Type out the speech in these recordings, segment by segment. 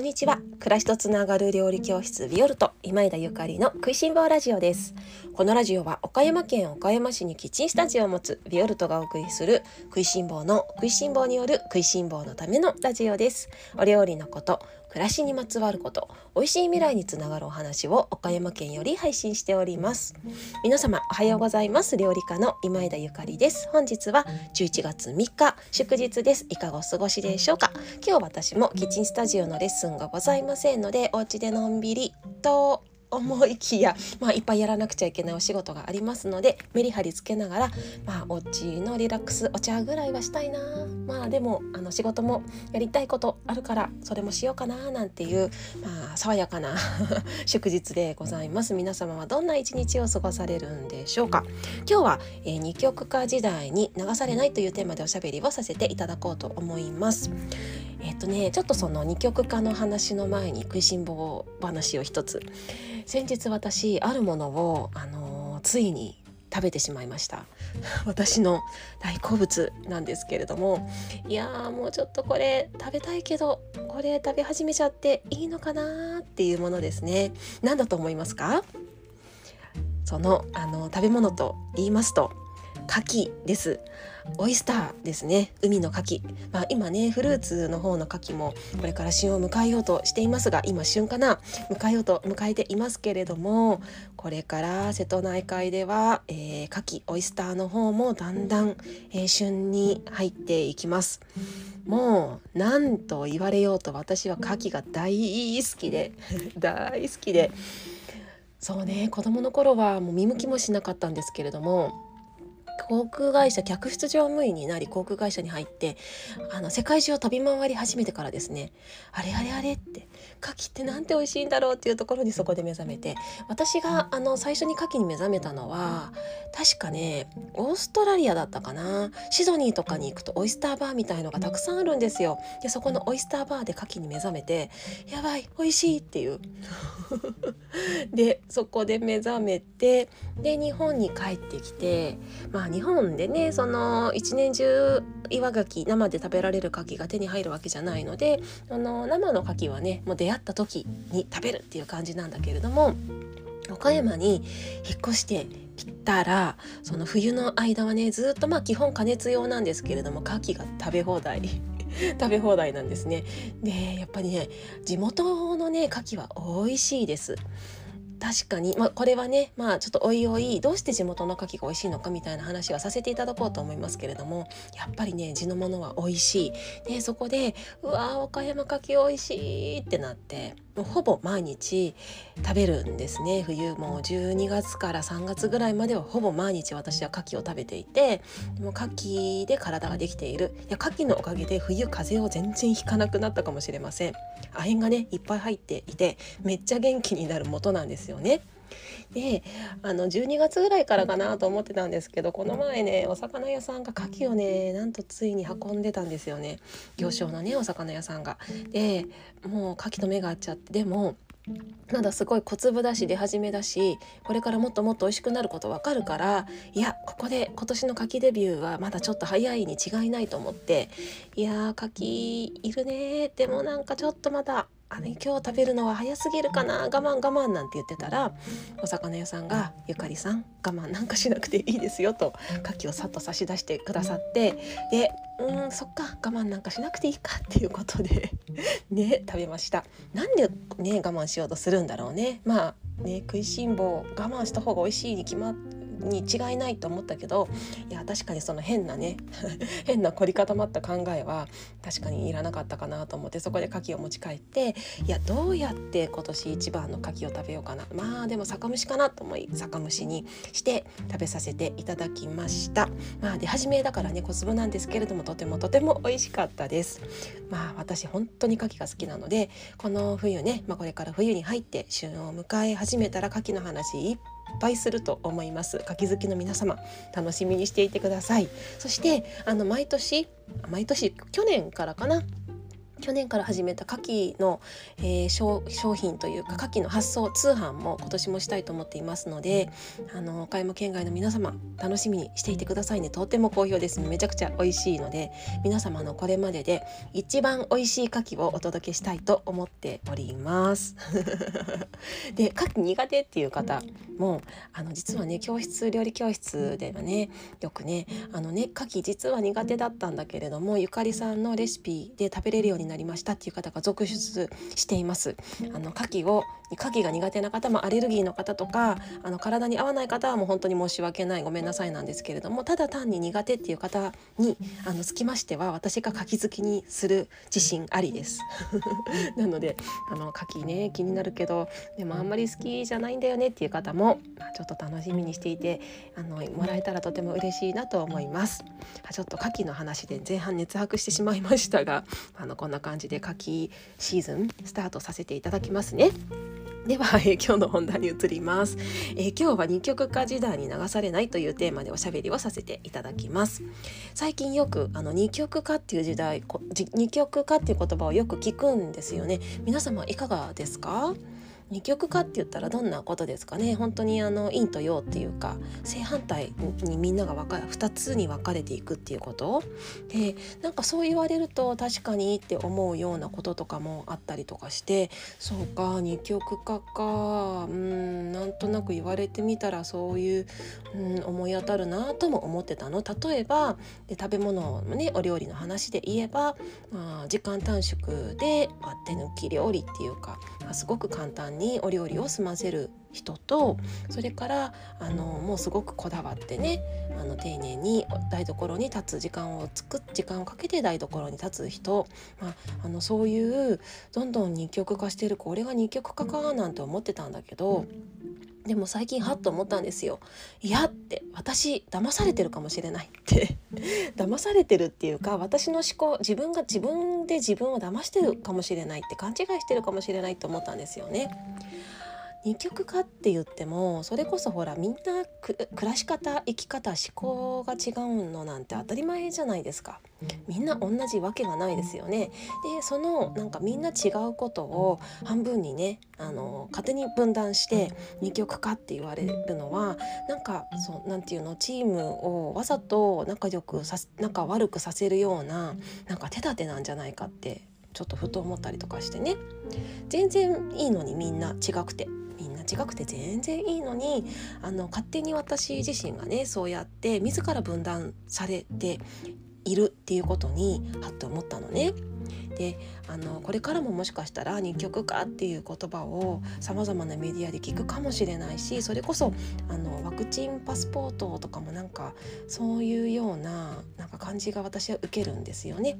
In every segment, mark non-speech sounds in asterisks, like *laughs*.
こんにちは。暮らしとつながる料理教室ビオルト今枝ゆかりの食いしん坊ラジオです。このラジオは岡山県岡山市にキッチンスタジオを持つビオルトがお送りする食いしん坊の食いしん坊による食いしん坊のためのラジオです。お料理のこと暮らしにまつわること美味しい未来につながるお話を岡山県より配信しております。皆様おはようございます。料理家の今枝ゆかりです。本日は11月3日祝日です。いかがお過ごしでしょうか。今日私もキッチンスタジオのレッスンがございませんのでお家でのんびりと思いきや、まあ、いっぱいやらなくちゃいけないお仕事がありますのでメリハリつけながら、まあ、お家のリラックスお茶ぐらいはしたいな。まあでもあの仕事もやりたいことあるからそれもしようかななんていう、まあ、爽やかな *laughs* 祝日でございます。皆様はどんな一日を過ごされるんでしょうか。今日は、えー、二極化時代に流されないというテーマでおしゃべりをさせていただこうと思います。えっ、とねちょっとその二極化の話の前に食いしん坊話を一つ。先日私あるものを、あの、ついに食べてしまいました。*laughs* 私の大好物なんですけれども。いやーもうちょっとこれ食べたいけどこれ食べ始めちゃっていいのかなっていうものですね。何だと思いますか？そのあの食べ物と言いますと牡蠣です。オイスターですね。海の牡蠣、まあ、今ねフルーツの方の牡蠣もこれから旬を迎えようとしていますが今旬かな。迎えようと迎えていますけれどもこれから瀬戸内海では、えー、牡蠣オイスターの方もだんだん、えー、旬に入っていきます。もう何と言われようと私は牡蠣が大好きで *laughs* 大好きで。そうね子供の頃はもう見向きもしなかったんですけれども航空会社客室乗務員になり航空会社に入ってあの世界中を飛び回り始めてからですねあれあれあれって牡蠣ってなんて美味しいんだろうっていうところにそこで目覚めて私があの最初に牡蠣に目覚めたのは確かねオーストラリアだったかな。シドニーとかに行くとオイスターバーみたいのがたくさんあるんですよ。でそこのオイスターバーで牡蠣に目覚めてやばい美味しいっていう。*laughs* でそこで目覚めてで日本に帰ってきてまあ日本でねその一年中岩牡蠣生で食べられる牡蠣が手に入るわけじゃないのであの生の牡蠣はねもう出会った時に食べるっていう感じなんだけれども岡山に引っ越してきたらその冬の間はねずっとまあ基本加熱用なんですけれども牡蠣が食べ放題 *laughs* 食べ放題なんですね。でやっぱりね地元のね牡蠣は美味しいです。確かに、まあ、これはねまあちょっとおいおいどうして地元の牡蠣が美味しいのかみたいな話はさせていただこうと思いますけれどもやっぱりね地のものは美味しい。でそこでうわー岡山牡蠣美味しいってなってもうほぼ毎日食べるんですね。冬もう12月から3月ぐらいまではほぼ毎日私は牡蠣を食べていてでも牡蠣で体ができている。いや牡蠣のおかげで冬風邪を全然ひかなくなったかもしれません。亜鉛がねいっぱい入っていてめっちゃ元気になる元なんですよね。であの12月ぐらいからかなと思ってたんですけどこの前ねお魚屋さんが牡蠣をねなんとついに運んでたんですよね行商のねお魚屋さんが。でもう牡蠣と目が合っちゃってでもまだすごい小粒だし出始めだしこれからもっともっと美味しくなることわかるからいやここで今年の牡蠣デビューはまだちょっと早いに違いないと思っていやー牡蠣いるねでもなんかちょっとまだあの今日食べるのは早すぎるかな我慢我慢なんて言ってたらお魚屋さんが「ゆかりさん我慢なんかしなくていいですよ」と牡蠣をさっと差し出してくださってで「うんそっか我慢なんかしなくていいか」っていうことで *laughs* ね食べました。なんでね我慢しようとするんだろうね。まあね食いしん坊我慢した方が美味しいに決まってに違いないと思ったけどいや確かにその変なね *laughs* 変な凝り固まった考えは確かにいらなかったかなと思ってそこで牡蠣を持ち帰っていやどうやって今年一番の牡蠣を食べようかな。まあでも酒蒸しかなと思い酒蒸しにして食べさせていただきました。まあ出始めだからね小粒なんですけれどもとてもとても美味しかったです。まあ私本当に牡蠣が好きなのでこの冬ね、まあ、これから冬に入って旬を迎え始めたら牡蠣の話いっぱいすると思います。柿好きの皆様楽しみにしていてください。そしてあの毎年毎年去年からかな去年から始めた牡蠣の、えー、商品というか牡蠣の発送通販も今年もしたいと思っていますのであの岡山県外の皆様楽しみにしていてくださいね。とっても好評ですめちゃくちゃ美味しいので皆様のこれまでで一番美味しい牡蠣をお届けしたいと思っております。*laughs* で牡蠣苦手っていう方もあの実はね教室料理教室ではねよくねあのね牡蠣実は苦手だったんだけれどもゆかりさんのレシピで食べれるようになりましたっていう方が続出しています。あの牡蠣を牡蠣が苦手な方もアレルギーの方とかあの体に合わない方はもう本当に申し訳ないごめんなさいなんですけれどもただ単に苦手っていう方にあのつきましては私が牡蠣好きにする自信ありです。*laughs* なのであの牡蠣ね気になるけどでもあんまり好きじゃないんだよねっていう方も、まあ、ちょっと楽しみにしていてあのもらえたらとても嬉しいなと思います。ちょっと牡蠣の話で前半熱白してしまいましたがあのこんな感じで牡蠣シーズンスタートさせていただきますね。では、えー、今日の本題に移ります、えー、今日は二極化時代に流されないというテーマでおしゃべりをさせていただきます。最近よくあの二極化っていう時代二極化っていう言葉をよく聞くんですよね。皆様いかがですか？二極化って言ったらどんなことですかね。本当にあの陰と陽っていうか正反対にみんなが分か2つに分かれていくっていうこと。でなんかそう言われると確かにって思うようなこととかもあったりとかしてそうか二極化か。うんなんとなく言われてみたらそういう、うん、思い当たるなとも思ってたの。例えばで食べ物のねお料理の話で言えば、まあ、時間短縮で、まあ、手抜き料理っていうか、まあ、すごく簡単ににお料理を済ませる人とそれからあのもうすごくこだわってねあの丁寧に台所に立つ時間を作っ時間をかけて台所に立つ人、まあ、あのそういうどんどん二極化してるこれが二極化かなんて思ってたんだけど。でも最近ハッと思ったんですよ。いやって私騙されてるかもしれないって *laughs* 騙されてるっていうか私の思考自分が自分で自分を騙してるかもしれないって勘違いしてるかもしれないと思ったんですよね。二極化って言ってもそれこそほらみんな暮らし方生き方思考が違うのなんて当たり前じゃないですか。みんな同じわけがないですよね。でそのなんかみんな違うことを半分にねあの勝手に分断して二極化って言われるのはなんかそうなんていうのチームをわざと仲良くさ仲悪くさせるようななんか手立てなんじゃないかってちょっとふと思ったりとかしてね。全然いいのにみんな違くて違くて全然いいのにあの勝手に私自身がねそうやって自ら分断されているっていうことにはっと思ったのね。であのこれからももしかしたら二極化っていう言葉をさまざまなメディアで聞くかもしれないしそれこそあのワクチンパスポートとかもなんかそういうようななんか感じが私は受けるんですよね。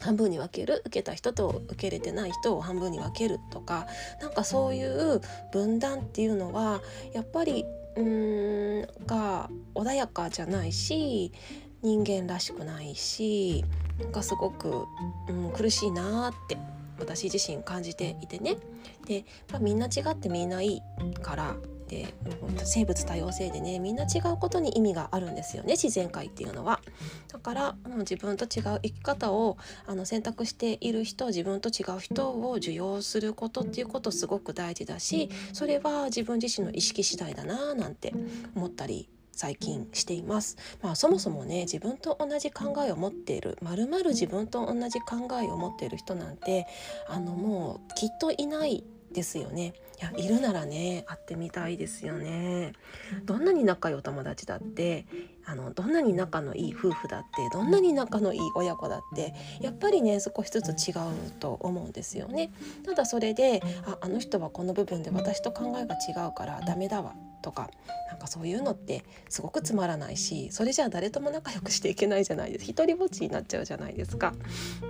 半分に分ける受けた人と受け入れてない人を半分に分けるとかなんかそういう分断っていうのはやっぱりうーんが穏やかじゃないし人間らしくないしなんかすごく、うん、苦しいなって私自身感じていてね。で、まあ、みんな違ってみんないいからで生物多様性でねみんな違うことに意味があるんですよね自然界っていうのは。だからもう自分と違う生き方をあの選択している人自分と違う人を受容することっていうことすごく大事だしそれは自分自身の意識次第だななんて思ったり最近しています。まあそもそもね自分と同じ考えを持っているまるまる自分と同じ考えを持っている人なんてあのもうきっといないですよね。いやいるならね会ってみたいですよね。どんなに仲良いお友達だってあのどんなに仲のいい夫婦だってどんなに仲のいい親子だってやっぱりね少しずつ違うと思うんですよね。ただそれでああの人はこの部分で私と考えが違うからダメだわとかなんかそういうのってすごくつまらないしそれじゃあ誰とも仲良くしていけないじゃないです一人ぼっちになっちゃうじゃないですか。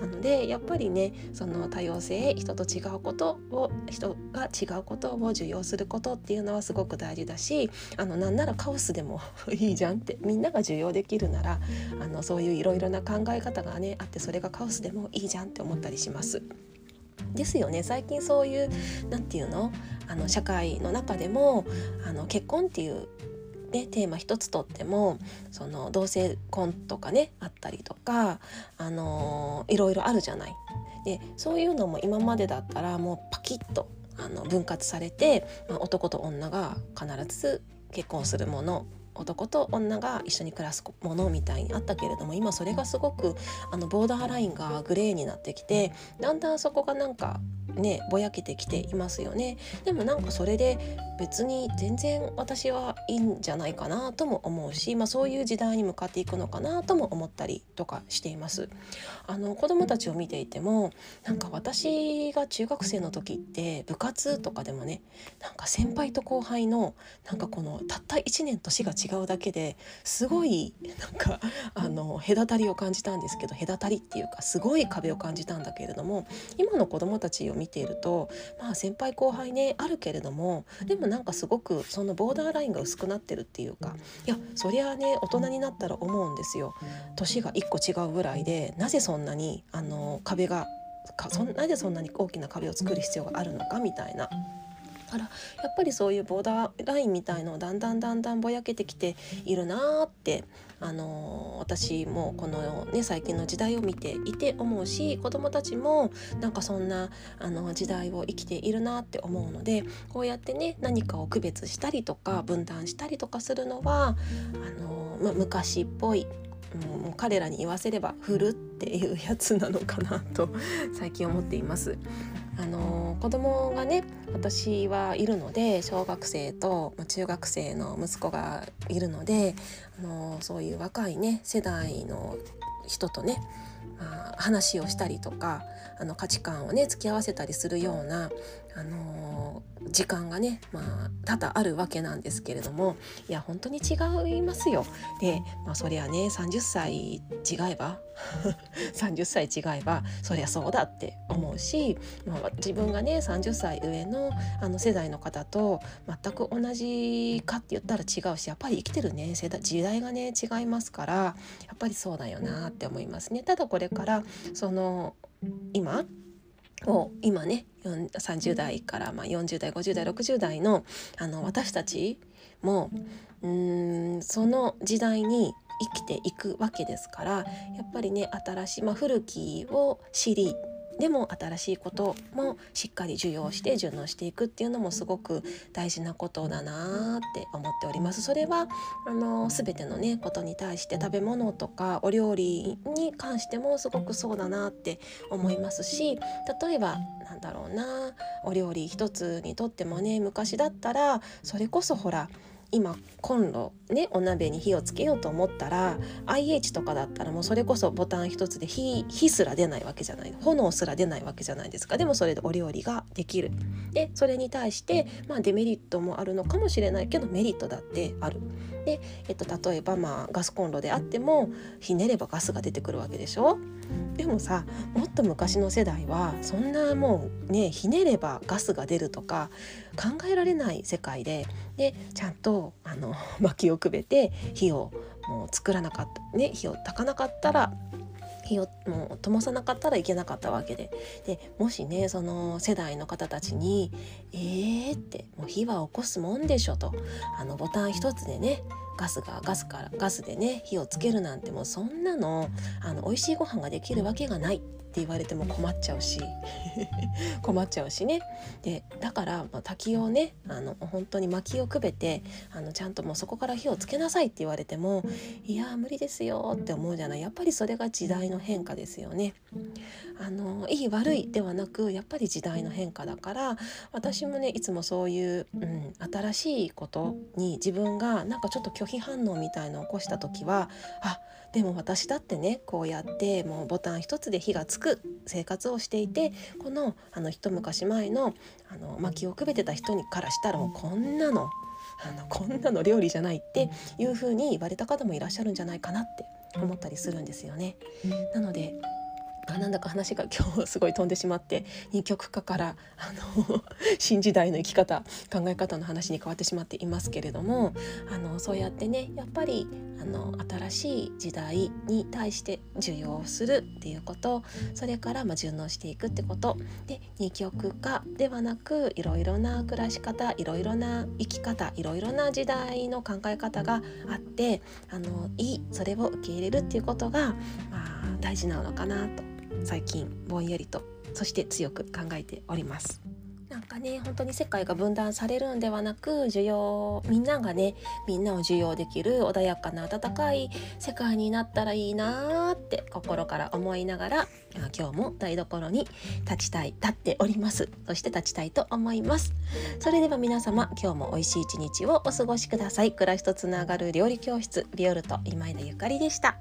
なのでやっぱりねその多様性人と違うことを人が違うことを受容することっていうのはすごく大事だしあのなんならカオスでもいいじゃんってみんなが受容できるならあのそういういろいろな考え方がねあってそれがカオスでもいいじゃんって思ったりします。ですよね最近そういう何て言うの？あの社会の中でもあの結婚っていうね、テーマ一つとってもその同性婚とかねあったりとか、あのー、いろいろあるじゃない。でそういうのも今までだったらもうパキッとあの分割されて、まあ、男と女が必ず結婚するもの男と女が一緒に暮らすものみたいにあったけれども今それがすごくあのボーダーラインがグレーになってきてだんだんそこがなんかねぼやけてきていますよね。でもなんかそれで別に全然私はいいんじゃないかなとも思うし、まあ、そういう時代に向かっていくのかなとも思ったりとかしています。あの子供たちを見ていてもなんか私が中学生の時って部活とかでもねなんか先輩と後輩のなんかこのたった1年年が違うだけですごいなんかあの隔たりを感じたんですけど隔たりっていうかすごい壁を感じたんだけれども今の子供たちを見見ているとまあ先輩後輩ねあるけれどもでもなんかすごくそのボーダーラインが薄くなってるっていうかいやそりゃあね大人になったら思うんですよ。年が1個違うぐらいでなぜそんなにあの壁がそなぜそんなに大きな壁を作る必要があるのかみたいな。からやっぱりそういうボーダーラインみたいのをだんだんだんだんぼやけてきているなーって、あの、私もこの、ね、最近の時代を見ていて思うし子どもたちもなんかそんなあの時代を生きているなって思うのでこうやってね何かを区別したりとか分断したりとかするのはあのー、ま昔っぽいもう彼らに言わせれば振るっていうやつなのかなと最近思っています。あの子供がね私はいるので小学生と中学生の息子がいるのであのそういう若いね世代の人とねまあ、話をしたりとかあの価値観をね付き合わせたりするような、あのー、時間がね、まあ、多々あるわけなんですけれどもいや本当に違いますよ。で、まあ、そりゃね30歳違えば30歳違えばそりゃそうだって思うし、まあ、自分がね30歳上のあの世代の方と全く同じかって言ったら違うしやっぱり生きてるね世代時代がね違いますからやっぱりそうだよなって思いますね。ただこれからその今を今ね30代からまあ40代50代60代のあの私たちもうんその時代に生きていくわけですからやっぱりね新しい、まあ、古きを知りでも新しいこともしっかり受容して順応していくっていうのもすごく大事なことだなって思っております。それはあの全てのねことに対して食べ物とかお料理に関してもすごくそうだなって思いますし例えばなんだろうなお料理一つにとってもね昔だったらそれこそほら今コンロねお鍋に火をつけようと思ったら IH とかだったらもうそれこそボタン一つで火火すら出ないわけじゃない。炎すら出ないわけじゃないですか。でもそれでお料理ができる。でそれに対して、まあ、デメリットもあるのかもしれないけどメリットだってある。で、えっと、例えばまあガスコンロであってもひねればガスが出てくるわけでしょ。でもさもっと昔の世代はそんなもうねひねればガスが出るとか考えられない世界ででちゃんとあの *laughs* 薪をくべて火をもう作らなかったね火を焚かなかったら火をもう灯さなかったらいけなかったわけで。でもしねその世代の方たちに「えー」って「もう火は起こすもんでしょ」とあのボタン一つでねガスがガスからガスでね火をつけるなんてもうそんなのあの美味しいご飯ができるわけがない。って言われても困っちゃうし *laughs* 困っちゃうしねでだから、まあ、滝をねあの本当に薪をくべてあのちゃんともうそこから火をつけなさいって言われてもいや無理ですよって思うじゃないやっぱりそれが時代の変化ですよね。あのいい悪いではなくやっぱり時代の変化だから私もねいつもそういう、うん、新しいことに自分がなんかちょっと拒否反応みたいのを起こした時はあでも私だってねこうやってもうボタン一つで火がつく生活をしていてこのあの一昔前のあの薪をくべてた人にからしたらもうこんなのあのこんなの料理じゃないっていう風に言われた方もいらっしゃるんじゃないかなって思ったりするんですよね。なのであなんだか話が今日すごい飛んでしまって二極化からあの *laughs* 新時代の生き方考え方の話に変わってしまっていますけれどもあのそうやってねやっぱりあの新しい時代に対して受容するっていうことそれからまあ順応していくってことで二極化ではなくいろいろな暮らし方いろいろな生き方いろいろな時代の考え方があってあのいいそれを受け入れるっていうことが、まあ、大事なのかなと最近ぼんやりとそして強く考えております。なんかね本当に世界が分断されるんではなく需要みんながねみんなを受容できる穏やかな温かい世界になったらいいなーって心から思いながら今日も台所に立ちたい立っております。そして立ちたいと思います。それでは皆様今日も美味しい一日をお過ごしください。暮らしとつながる料理教室ビオルト今井田ゆかりでした。